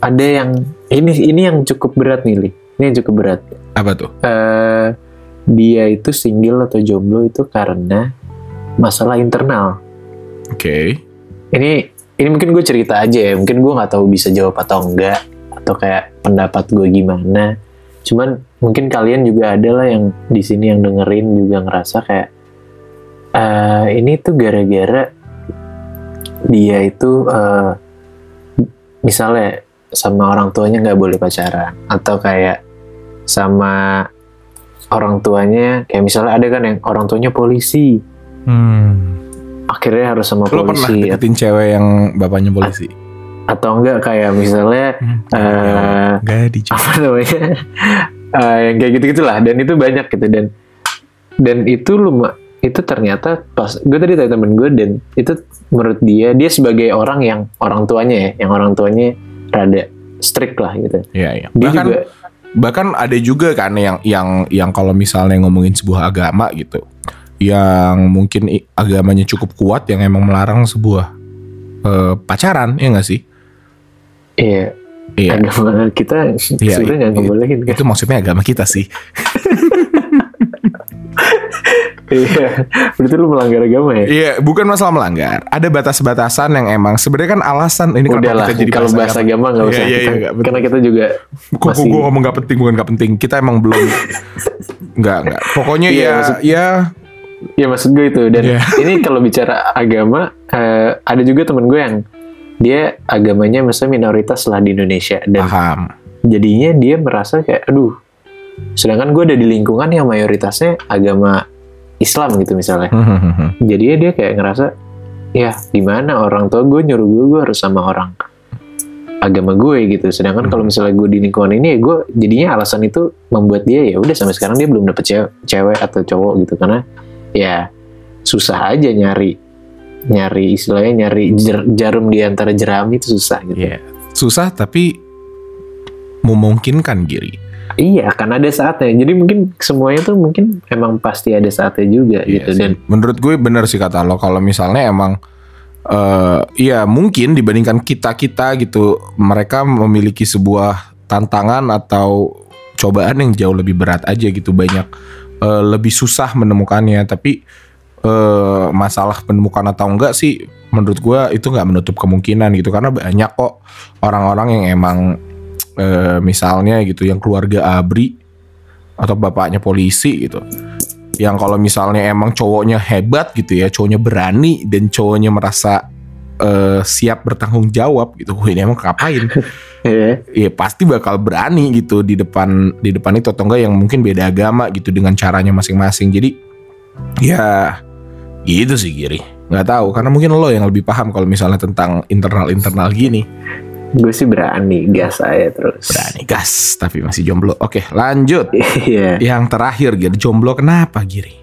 ada yang ini ini yang cukup berat nih, Li. Ini yang cukup berat. Apa tuh? eh dia itu single atau jomblo itu karena masalah internal. Oke. Ini ini mungkin gue cerita aja ya. Mungkin gue nggak tahu bisa jawab atau enggak atau kayak pendapat gue gimana. Cuman mungkin kalian juga ada lah yang di sini yang dengerin juga ngerasa kayak eh ini tuh gara-gara dia itu eh, misalnya sama orang tuanya nggak boleh pacaran atau kayak sama orang tuanya kayak misalnya ada kan yang orang tuanya polisi Hmm. Akhirnya harus sama Lo pernah polisi deketin cewek yang bapaknya polisi? atau enggak kayak misalnya Hmm. eh, Gak dijawab. apa namanya Eh, yang kayak gitu gitulah dan itu banyak gitu dan dan itu lu itu ternyata pas gue tadi tanya temen gue dan itu menurut dia dia sebagai orang yang orang tuanya ya yang orang tuanya rada strict lah gitu Iya, iya. dia Bahkan juga bahkan ada juga kan yang yang yang kalau misalnya ngomongin sebuah agama gitu yang mungkin agamanya cukup kuat yang emang melarang sebuah eh, pacaran ya nggak sih iya iya agama kita Iya, sebenarnya nggak iya. ngebolehin kan itu maksudnya agama kita sih iya berarti lu melanggar agama ya Iya, bukan masalah melanggar. Ada batas-batasan yang emang sebenarnya kan alasan ini kenapa udahlah kita jadi kalau bahas agama nggak Iya, usah iya, kita- iya, nggak, betul. karena kita juga Kok masih- gue ngomong gak penting bukan gak penting. Kita emang belum nggak nggak. Pokoknya Iya, ya maksud- ya Ya maksud gue itu. Dan Iya. ini kalau bicara agama eh, ada juga temen gue yang dia agamanya misalnya minoritas lah di Indonesia. Dan paham. jadinya dia merasa kayak aduh sedangkan gue ada di lingkungan yang mayoritasnya agama Islam gitu misalnya. Jadi dia kayak ngerasa ya gimana orang tua gue nyuruh gue gue harus sama orang agama gue gitu. Sedangkan kalau misalnya gue di lingkungan ini ya gue jadinya alasan itu membuat dia ya udah sampai sekarang dia belum dapet cewek, cewek atau cowok gitu. Karena ya susah aja nyari nyari istilahnya nyari jer- jarum di antara jerami itu susah gitu. Iya. Susah tapi memungkinkan Giri. Iya, akan ada saatnya. Jadi mungkin semuanya tuh mungkin emang pasti ada saatnya juga Iya gitu sih. dan menurut gue bener sih kata lo kalau misalnya emang eh iya mungkin dibandingkan kita kita gitu mereka memiliki sebuah tantangan atau cobaan yang jauh lebih berat aja gitu banyak eh, lebih susah menemukannya. Tapi eh masalah penemukan atau enggak sih menurut gue itu nggak menutup kemungkinan gitu. Karena banyak kok orang-orang yang emang eh, misalnya gitu yang keluarga abri atau bapaknya polisi gitu. Yang kalau misalnya emang cowoknya hebat gitu ya, cowoknya berani dan cowoknya merasa eh, siap bertanggung jawab gitu. Wah, ini emang ngapain? ya, pasti bakal berani gitu di depan di depan itu atau enggak yang mungkin beda agama gitu dengan caranya masing-masing. Jadi ya gitu sih Giri. nggak tahu karena mungkin lo yang lebih paham kalau misalnya tentang internal-internal gini. gue sih berani gas aja terus. Berani gas tapi masih jomblo. Oke, lanjut. Iya. Yang terakhir Giri, jomblo kenapa Giri?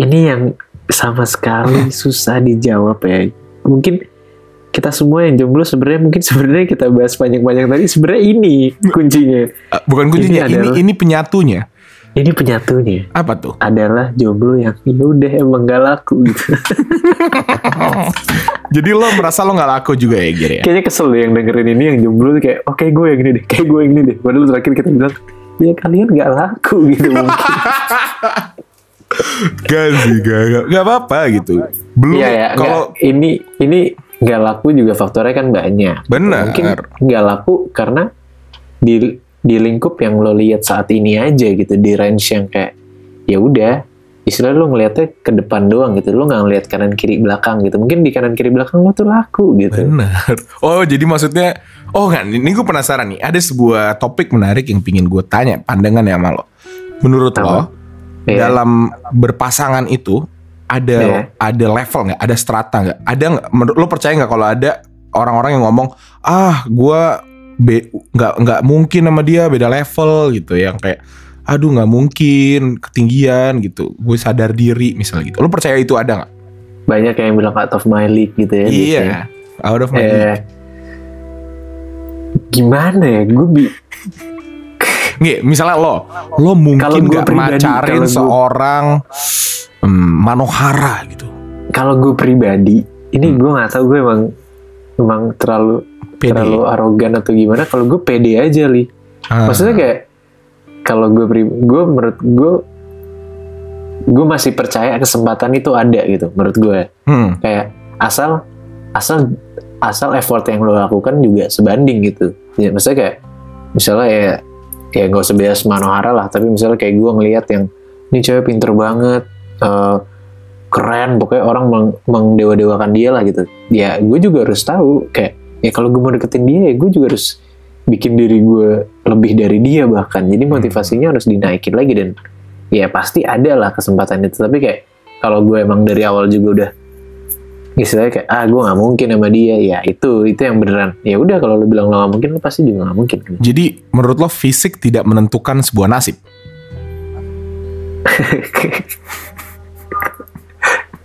Ini yang sama sekali susah dijawab ya. Mungkin kita semua yang jomblo sebenarnya mungkin sebenarnya kita bahas panjang-panjang tadi sebenarnya ini kuncinya. Eh, bukan kuncinya, Ini ini adalah- ini penyatunya. Ini penyatunya Apa tuh? adalah jomblo yang ya udah emang gak laku gitu. Jadi lo merasa lo nggak laku juga ya Giri ya? Kayaknya kesel deh yang dengerin ini yang jomblo tuh kayak oke gue yang ini deh, kayak gue yang ini deh. Padahal terakhir kita bilang ya kalian gak laku gitu mungkin. Gak sih, gak, gak, gak apa-apa gitu. Belum Iya ya, kalau ini ini nggak laku juga faktornya kan banyak. Benar. Mungkin nggak laku karena di di lingkup yang lo lihat saat ini aja gitu di range yang kayak ya udah istilah lo ngelihatnya ke depan doang gitu lo nggak ngelihat kanan kiri belakang gitu mungkin di kanan kiri belakang lo tuh laku gitu benar. Oh jadi maksudnya, oh nggak, ini gue penasaran nih. Ada sebuah topik menarik yang pingin gue tanya pandangan ya sama lo. Menurut Apa? lo Iya. dalam berpasangan itu ada Iya. ada level nggak? Ada strata nggak? Ada nggak? Menurut lo percaya nggak kalau ada orang-orang yang ngomong ah gue be nggak nggak mungkin sama dia beda level gitu yang kayak aduh nggak mungkin ketinggian gitu gue sadar diri misalnya gitu lo percaya itu ada nggak banyak yang bilang out of my league gitu ya biasanya. iya out of my Eh, league. gimana ya gue bi Nggak, misalnya lo lo mungkin nggak pribadi, macarin gua- seorang hmm, manohara gitu. Kalau gue pribadi ini gue nggak tahu gue emang emang terlalu Pede. terlalu arogan atau gimana. Kalau gue pede aja li. Ah. maksudnya kayak kalau gue pri gue menurut gue gue masih percaya kesempatan itu ada gitu menurut gue Hmm, kayak asal asal asal effort yang lo lakukan juga sebanding gitu. Ya maksudnya kayak misalnya ya ya gak usah bias manohara lah tapi misalnya kayak gue ngelihat yang ini cewek pinter banget eh, keren pokoknya orang meng, mengdewa-dewakan dia lah gitu. Ya gue juga harus tahu kayak ya kalau gue mau deketin dia ya gue juga harus bikin diri gue lebih dari dia bahkan. Jadi motivasinya harus dinaikin lagi dan ya pasti ada lah kesempatan itu. Tapi kayak kalau gue emang dari awal juga udah istilahnya kayak ah gue nggak mungkin sama dia. Ya itu itu yang beneran. Ya udah kalau lo bilang lo nggak mungkin lo pasti juga nggak mungkin jadi menurut lo fisik tidak menentukan sebuah nasib?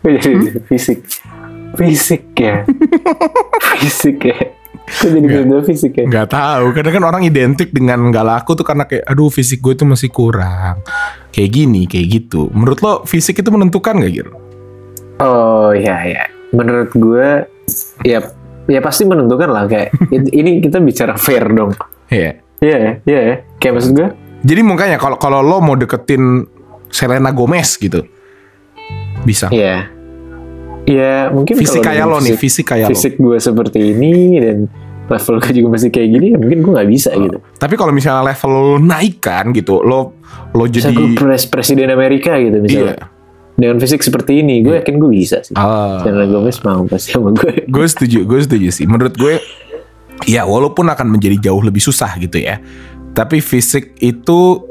Jadi fisik. Fisik ya? Fisik ya? Kok jadi beda fisik ya? Nggak tahu. Kadang kan orang identik dengan nggak laku tuh karena kayak aduh fisik gue tuh masih kurang. Kayak gini kayak gitu. Menurut lo fisik itu menentukan gak gitu oh ya ya menurut gue ya ya pasti menentukan lah kayak ini kita bicara fair dong. Iya. Iya ya iya. Ya kayak maksud gue jadi makanya kalau kalau lo mau deketin Selena Gomez gitu bisa? Iya. Ya mungkin fisik kayak lo nih fisik- fisik kayak lo. fisik gue seperti ini dan level gue juga masih kayak gini ya mungkin gue nggak bisa gitu. Tapi kalau misalnya level lo naikkan gitu lo lo Bisa jadi gue pres presiden Amerika gitu misalnya. Iya dengan fisik seperti ini gue yakin gue bisa sih. Ah. Selena Gomez mau pasti sama gue. Gue setuju gue setuju sih. Menurut gue ya walaupun akan menjadi jauh lebih susah gitu ya tapi fisik itu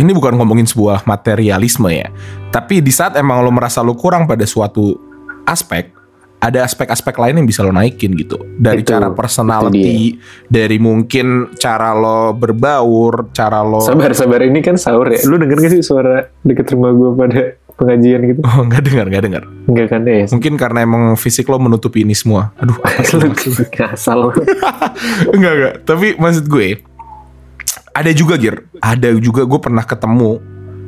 ini bukan ngomongin sebuah materialisme ya tapi di saat emang lo merasa lo kurang pada suatu aspek ada aspek-aspek lain yang bisa lo naikin gitu. Dari Itu, cara itu personality dari mungkin cara lo berbaur cara lo sabar sabar. Ini kan sahur ya. Lu denger gak sih suara deket rumah gue pada pengajian gitu? Oh nggak dengar nggak dengar. Enggak kan ya? Mungkin karena emang fisik lo menutupi ini semua. Aduh apa sih asal enggak enggak. Tapi maksud gue ada juga Gir. Ada juga gue pernah ketemu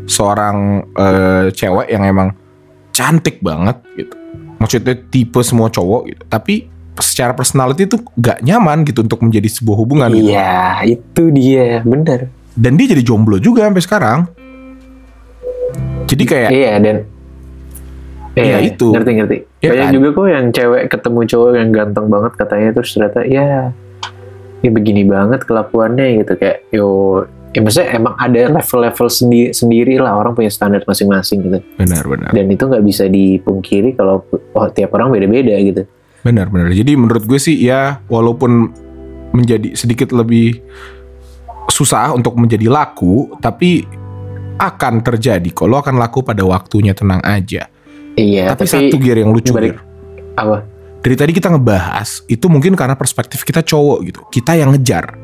seorang eh, cewek yang emang cantik banget gitu. Maksudnya tipe semua cowok gitu. Tapi secara personality tuh gak nyaman gitu untuk menjadi sebuah hubungan gitu. Iya, itu dia, bener. Dan dia jadi jomblo juga sampai sekarang. Jadi kayak Iya dan Iya, itu. ngerti ngerti. Iya Banyak kan? juga kok yang cewek ketemu cowok yang ganteng banget katanya terus ternyata ya ya begini banget kelakuannya gitu kayak yo ya maksudnya emang ada level-level sendiri sendiri lah orang punya standar masing-masing gitu benar-benar. dan itu nggak bisa dipungkiri kalau oh, tiap orang beda-beda gitu Benar-benar. Jadi menurut gue sih ya walaupun menjadi sedikit lebih susah untuk menjadi laku, tapi akan terjadi. Kalau akan laku pada waktunya tenang aja. iya tapi, tapi, satu gear yang lucu balik- apa Dari tadi kita ngebahas itu mungkin karena perspektif kita cowok gitu. Kita yang ngejar.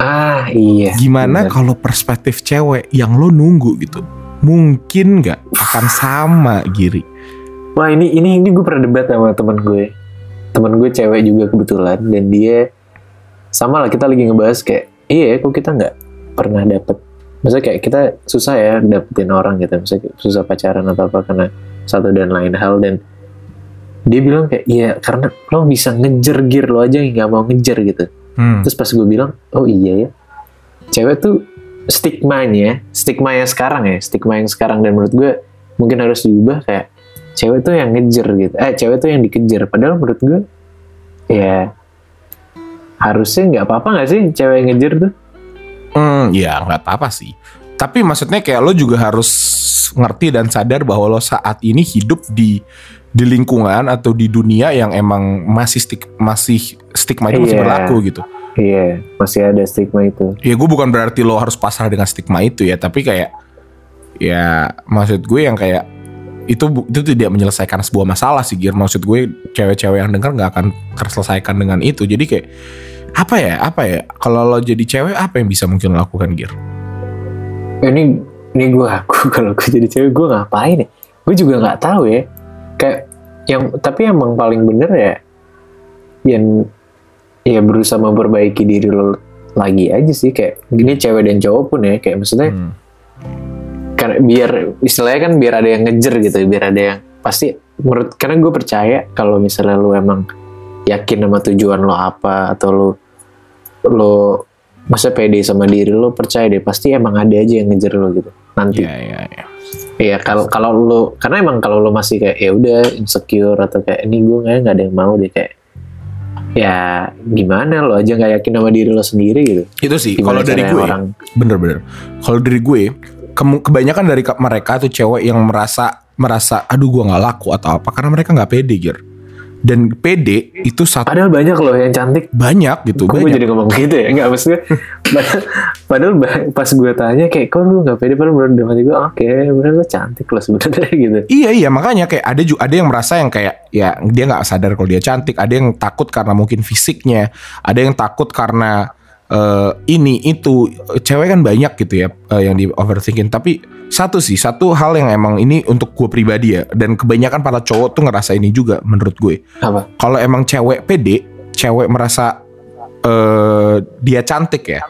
ah iya Gimana kalau perspektif cewek yang lo nunggu gitu? Mungkin nggak akan sama Giri. Wah ini ini ini gue pernah debat sama teman gue. Teman gue cewek juga kebetulan dan dia sama lah kita lagi ngebahas kayak iya kok kita nggak pernah dapet. Maksudnya kayak kita susah ya dapetin orang gitu. Maksudnya susah pacaran atau apa karena satu dan lain hal dan dia bilang kayak iya karena lo bisa ngejar gear lo aja yang nggak mau ngejar gitu. Hmm. Terus pas gue bilang oh iya ya cewek tuh stigmanya stigma yang sekarang ya stigma yang sekarang dan menurut gue mungkin harus diubah kayak cewek tuh yang ngejar gitu eh cewek tuh yang dikejar padahal menurut gue ya harusnya nggak apa-apa nggak sih cewek yang ngejar tuh Hmm, ya nggak apa-apa sih. Tapi maksudnya kayak lo juga harus ngerti dan sadar bahwa lo saat ini hidup di di lingkungan atau di dunia yang emang masih stik masih stigma itu masih Iya. berlaku gitu. iya masih ada stigma itu Ya gue bukan berarti lo harus pasrah dengan stigma itu ya, tapi kayak ya maksud gue yang kayak itu itu tidak menyelesaikan sebuah masalah sih Gir. Maksud gue cewek-cewek yang dengar nggak akan terselesaikan dengan itu. Jadi kayak apa ya apa ya kalau lo jadi cewek apa yang bisa mungkin lo lakukan Gir? Eh, ini ini gue aku kalau gue jadi cewek gue ngapain ya gue juga nggak tahu ya kayak yang tapi emang paling bener ya yang ya berusaha memperbaiki diri lo lagi aja sih kayak gini cewek dan cowok pun ya kayak maksudnya Hmm. karena biar istilahnya kan biar ada yang ngejer gitu biar ada yang pasti menurut karena gue percaya kalau misalnya lu emang yakin sama tujuan lo apa atau lo lo masa pede sama diri lo percaya deh pasti emang ada aja yang ngejar lo gitu nanti Iya iya iya. Iya kalau kalau lo karena emang kalau lo masih kayak ya udah insecure atau kayak ini gue nggak nggak ada yang mau deh kayak ya gimana lo aja nggak yakin sama diri lo sendiri gitu. Itu sih kalau dari gue orang bener-bener. Kalau dari gue kemu- kebanyakan dari ke- mereka tuh cewek yang merasa merasa aduh gue nggak laku atau apa karena mereka nggak pede Gir. Dan pede itu satu padahal banyak loh yang cantik. banyak gitu Kok gue banyak. jadi ngomong gitu ya? Enggak maksudnya padahal, padahal pas gue tanya kayak kok lu nggak pede padahal dalam hati gue oke bener lo cantik lo sebenarnya gitu. Iya iya makanya kayak ada juga ada yang merasa yang kayak ya dia nggak sadar kalau dia cantik, ada yang takut karena mungkin fisiknya, ada yang takut karena eh, ini itu cewek kan banyak gitu ya eh, yang di overthinking. Tapi satu sih satu hal yang emang ini untuk gue pribadi ya dan kebanyakan para cowok tuh ngerasa ini juga menurut gue. Kalau emang cewek pede, cewek merasa eh dia cantik ya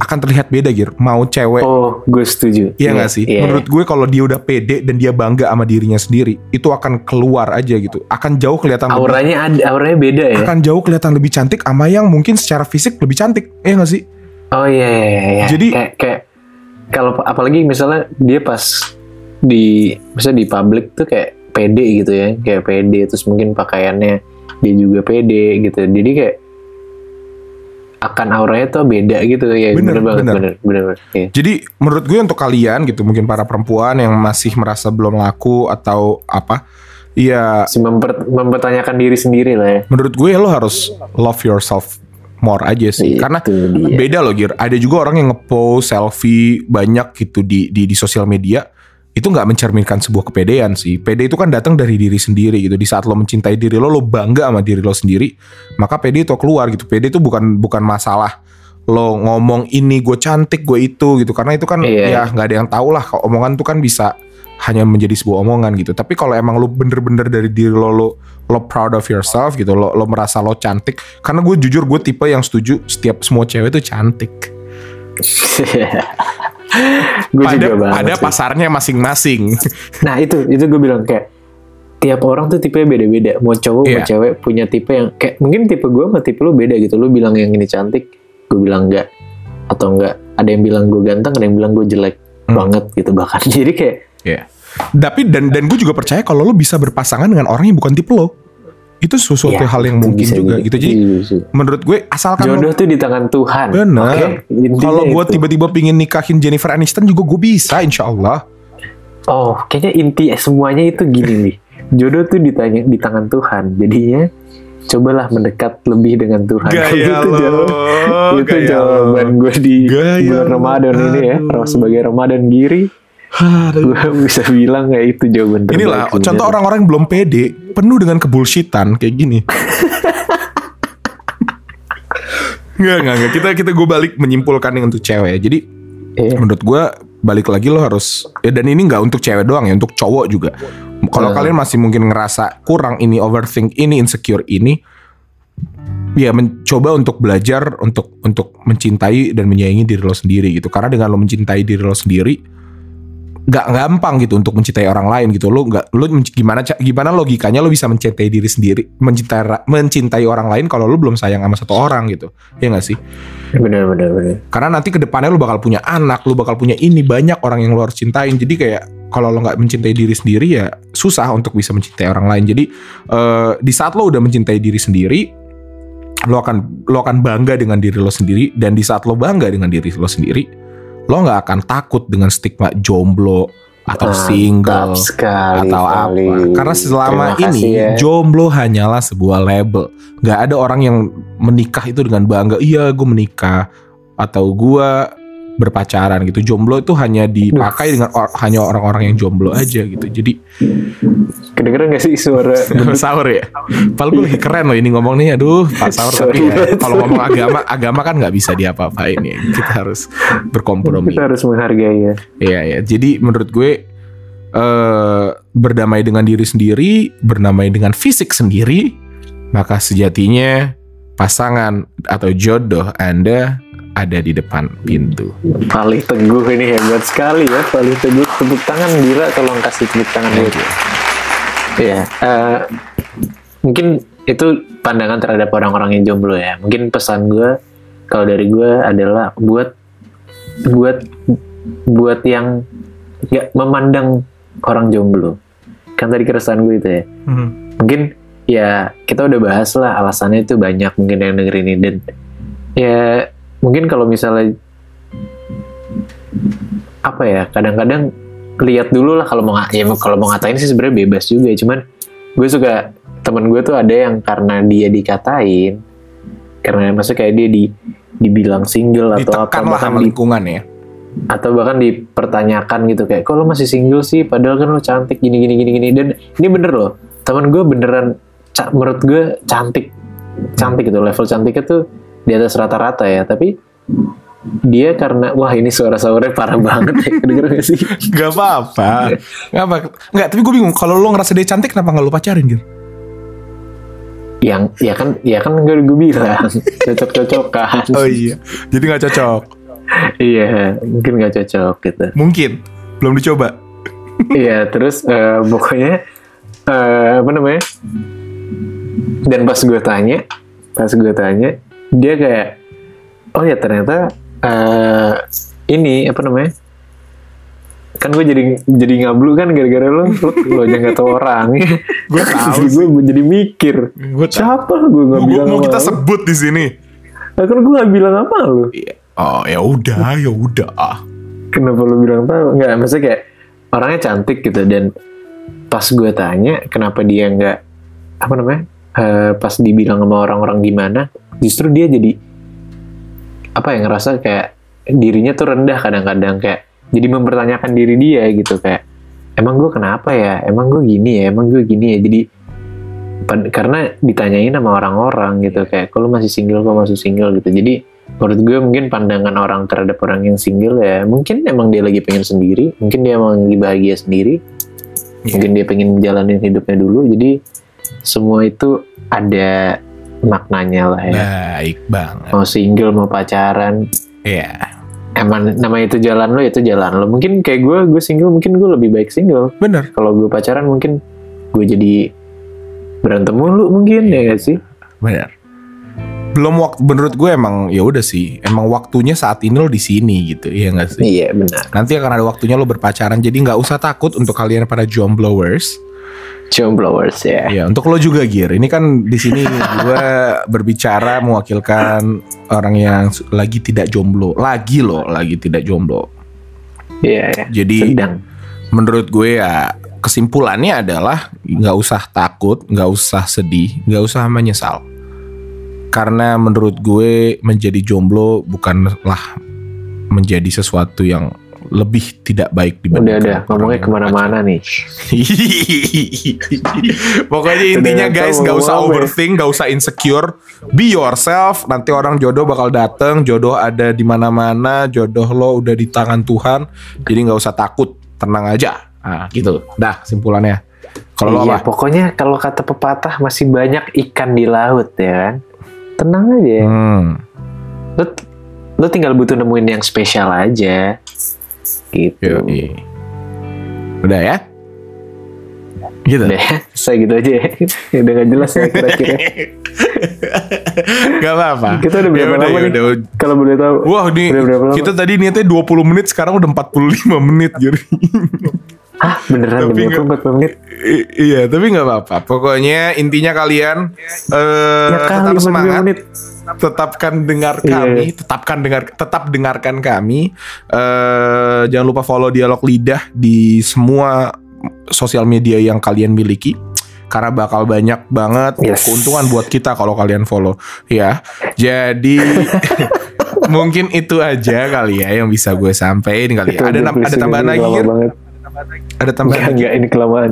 akan terlihat beda gitu. Mau cewek Oh gue setuju. Iya gak sih? Iya. Menurut gue kalau dia udah pede dan dia bangga sama dirinya sendiri, itu akan keluar aja gitu. Akan jauh kelihatan lebih, auranya ada auranya beda ya. akan jauh kelihatan lebih cantik sama yang mungkin secara fisik lebih cantik. Iya gak sih? Oh iya iya iya. Jadi- kayak kayak kalau apalagi misalnya dia pas di misalnya di publik tuh kayak pede gitu ya, kayak pede terus mungkin pakaiannya dia juga pede gitu. Jadi kayak akan auranya tuh beda gitu ya. Bener, Bener, banget bener. bener bener. bener. Iya. Jadi menurut gue untuk kalian gitu, mungkin para perempuan yang masih merasa belum laku atau apa, ya Si memper- mempertanyakan diri sendiri lah ya. menurut gue lo harus love yourself more aja sih. Itu Karena dia. beda loh Gir. Ada juga orang yang ngepost selfie banyak gitu di di, di sosial media. Itu nggak mencerminkan sebuah kepedean sih. Pede itu kan datang dari diri sendiri gitu. Di saat lo mencintai diri lo, lo bangga sama diri lo sendiri, maka pede itu keluar gitu. Pede itu bukan bukan masalah lo ngomong ini gue cantik gue itu gitu karena itu kan Iya. ya nggak ada yang tahu lah kalau omongan tuh kan bisa hanya menjadi sebuah omongan gitu tapi kalau emang lo bener-bener dari diri lo lo lo proud of yourself gitu lo lo merasa lo cantik karena gue jujur gue tipe yang setuju setiap semua cewek itu cantik gue pada juga banget pada sih. pasarnya masing-masing Nah itu itu gue bilang kayak tiap orang tuh tipenya beda-beda. Mau cowok mau Iya. cewek punya tipe yang kayak mungkin tipe gue sama tipe lu beda gitu. Lu bilang yang ini cantik, gue bilang enggak atau enggak. Ada yang bilang gue ganteng, ada yang bilang gue jelek Hmm. banget gitu bahkan. Jadi kayak Iya. Tapi dan dan gue juga percaya kalau lo bisa berpasangan dengan orang yang bukan tipe lo. Itu sesuatu ya, hal yang mungkin bisa juga gitu. Jadi Bisa. menurut gue asalkan lo- jodoh tuh di tangan Tuhan. bener. Oke, intinya Kalau gue tiba-tiba pingin nikahin Jennifer Aniston juga gue bisa insya Allah. Oh, kayaknya inti semuanya itu gini nih. Jodoh tuh ditanya di tangan Tuhan. Jadinya cobalah mendekat lebih dengan Tuhan. Gaya itu lo, jawaban, itu gaya jawaban gue di Gaya bulan lo, Ramadan ini ya. Sebagai Ramadan giri. Gue bisa bilang kayak itu jawaban terbaik. Inilah contoh sebenarnya. orang-orang yang belum pede, penuh dengan kebullshitan kayak gini. Nggak, nggak, nggak. Kita kita gue balik menyimpulkan yang untuk cewek. Jadi Iya. menurut gue balik lagi lo harus ya dan ini nggak untuk cewek doang ya, untuk cowok juga. Kalau Hmm. kalian masih mungkin ngerasa kurang ini overthink ini insecure ini, ya mencoba untuk belajar untuk untuk mencintai dan menyayangi diri lo sendiri gitu. Karena dengan lo mencintai diri lo sendiri, nggak gampang gitu untuk mencintai orang lain gitu. Lo nggak lo gimana gimana logikanya lo bisa mencintai diri sendiri, mencintai mencintai orang lain kalau lo belum sayang sama satu orang gitu. Ya nggak sih? Bener bener bener. Karena nanti ke depannya lo bakal punya anak, lo bakal punya ini banyak orang yang lo harus cintain. Jadi kayak kalau lo nggak mencintai diri sendiri ya susah untuk bisa mencintai orang lain. Jadi eh, di saat lo udah mencintai diri sendiri, lo akan lo akan bangga dengan diri lo sendiri. Dan di saat lo bangga dengan diri lo sendiri, lo nggak akan takut dengan stigma jomblo atau single Mantap sekali. atau sekali. apa. Karena selama ini ya. jomblo hanyalah sebuah label. Gak ada orang yang menikah itu dengan bangga. Iya, gue menikah atau gue berpacaran gitu. Jomblo itu hanya dipakai dengan or- hanya orang-orang yang jomblo aja gitu. Jadi Kedengeran gak sih suara sahur ya. Padahal gue lagi keren loh ini ngomong nih. Aduh, Pak Sahur tapi ya, kalau ngomong agama, agama kan nggak bisa diapa-apain ya. Kita harus berkompromi. kita harus menghargai ya. Iya ya. Jadi menurut gue eh berdamai dengan diri sendiri, berdamai dengan fisik sendiri, maka sejatinya pasangan atau jodoh Anda ada di depan pintu. Paling teguh ini hebat sekali ya. Paling teguh tepuk tangan Dira tolong kasih tepuk tangan buat Iya. eh, mungkin itu pandangan terhadap orang-orang yang jomblo ya. Mungkin pesan gue kalau dari gue adalah buat buat buat yang nggak memandang orang jomblo. Kan tadi keresahan gue itu ya. Mungkin ya kita udah bahas lah alasannya itu banyak mungkin yang dengerin ini dan ya mungkin kalau misalnya apa ya kadang-kadang lihat dulu lah kalau mau ya kalau mau ngatain sih sebenarnya bebas juga cuman gue suka temen gue tuh ada yang karena dia dikatain karena maksudnya kayak dia di dibilang single atau apa Ditekan bahkan di, lingkungan ya. atau bahkan dipertanyakan gitu kayak kok lo masih single sih? Padahal kan lo cantik gini gini gini gini. Dan ini bener loh temen gue beneran menurut gue cantik cantik gitu. Level cantiknya tuh di atas rata-rata ya tapi dia karena wah ini suara suaranya parah banget ya kedengeran gak sih Gak apa-apa. Gak apa. Nggak, tapi gue bingung. Kalau lo ngerasa dia cantik, kenapa nggak lo pacarin gitu? yang ya kan ya kan gue gue bilang cocok-cocokan Oh iya. Jadi nggak cocok. iya mungkin gak cocok gitu Mungkin. Belum dicoba. Iya, terus eh, pokoknya eh, apa namanya? Dan pas gue tanya, pas gue tanya, dia kayak, oh ya ternyata eh, ini apa namanya? Kan gue jadi jadi ngablu kan gara-gara lo, lo, lo aja nggak tahu orang. Gue tahu Jadi gue jadi mikir, Gue tahu. siapa gue nggak bilang mau kita lo? sebut di sini. Lah, kan gue nggak bilang apa lo? Oh ya udah, ya udah. kenapa lu bilang tahu nggak maksudnya kayak orangnya cantik gitu dan pas gue tanya kenapa dia nggak apa namanya eh, pas dibilang sama orang-orang gimana justru dia jadi apa ya ngerasa kayak dirinya tuh rendah kadang-kadang kayak jadi mempertanyakan diri dia gitu kayak emang gue kenapa ya? Emang gue gini ya? Emang gue gini ya? Jadi karena ditanyain sama orang-orang gitu kayak kalau masih single? Kok masih single? Gitu. Jadi menurut gue mungkin pandangan orang terhadap orang yang single ya mungkin emang dia lagi pengen sendiri mungkin dia emang lagi bahagia sendiri Iya. mungkin dia pengen menjalani hidupnya dulu. Jadi semua itu ada maknanya lah ya Baik banget. mau single mau pacaran Iya. emang nama itu jalan lo itu jalan lo mungkin kayak gue gue single mungkin gue lebih baik single Bener. kalau gue pacaran mungkin gue jadi berantem mulu mungkin ya gak sih Bener. Belum waktu menurut gue emang ya udah sih. Emang waktunya saat ini lo di sini gitu. Iya gak sih? iya benar Nanti akan ada waktunya lo berpacaran. Jadi nggak usah takut untuk kalian para jomblowers. Jomblowers ya Ya, untuk lo juga Gir. Ini kan di sini gue berbicara mewakilkan orang yang lagi tidak jomblo. Lagi lo, lagi tidak jomblo. iya ya. Jadi sedang menurut gue ya kesimpulannya adalah nggak usah takut, nggak usah sedih, nggak usah menyesal. Karena menurut gue menjadi jomblo bukanlah menjadi sesuatu yang lebih tidak baik udah dibandingkan ada orang ngomongnya ke mana-mana nih Pokoknya intinya Udah guys nggak usah overthink, nggak usah insecure, be yourself. Nanti orang jodoh bakal dateng, jodoh ada di mana-mana, jodoh lo udah di tangan Tuhan. Jadi nggak usah takut, tenang aja. Nah, gitu. Dah simpulannya. Kalau lo iya, apa? pokoknya kalau kata pepatah masih banyak ikan di laut ya kan tenang aja Hmm. lo, lo tinggal butuh nemuin yang spesial aja gitu Yoi. Udah ya? Gitu. Udah ya, saya gitu aja ya. Udah gak jelas ya kira-kira. Gak apa-apa. Kita udah berapa Ya lama nih? ya udah. Kalau boleh tahu. Wah, ini lama? kita tadi niatnya 20 menit, sekarang udah 45 menit, Gir. Ah, beneran Tapi demi nggak- aku 40 menit. I- iya, tapi nggak apa-apa. Pokoknya intinya kalian eh Ya kali tetap 45 semangat, menit. tetapkan dengar Iya. kami, tetapkan dengar, tetap dengarkan kami. Eh jangan lupa follow dialog lidah di semua sosial media yang kalian miliki. Karena bakal banyak banget Yes. keuntungan buat kita kalau kalian follow, ya. Jadi mungkin itu aja kali ya yang bisa gue sampaikan kali ya. Ada ada tambahan lagi, banget. Ada tambahan Enggak, enggak ini kelamaan.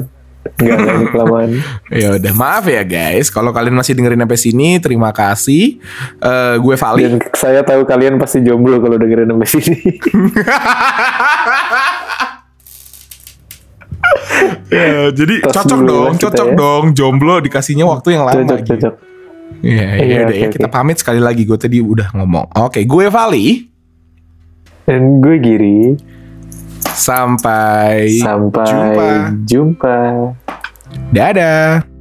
Enggak, enggak ini kelamaan. Ya udah maaf ya guys, kalau kalian masih dengerin sampai sini, terima kasih. Eh gue Vali. Dan saya tahu kalian pasti jomblo kalau dengerin sampai sini. Ya, jadi Tos cocok dulu dong, cocok ya. dong. Jomblo dikasihnya waktu yang lama. cocok, gitu. cocok. Iya, ya Iya, udah ya oke, kita pamit sekali lagi. Gue tadi udah ngomong. Oke, gue Vali. Dan gue Giri. Sampai Sampai jumpa. jumpa. Dadah.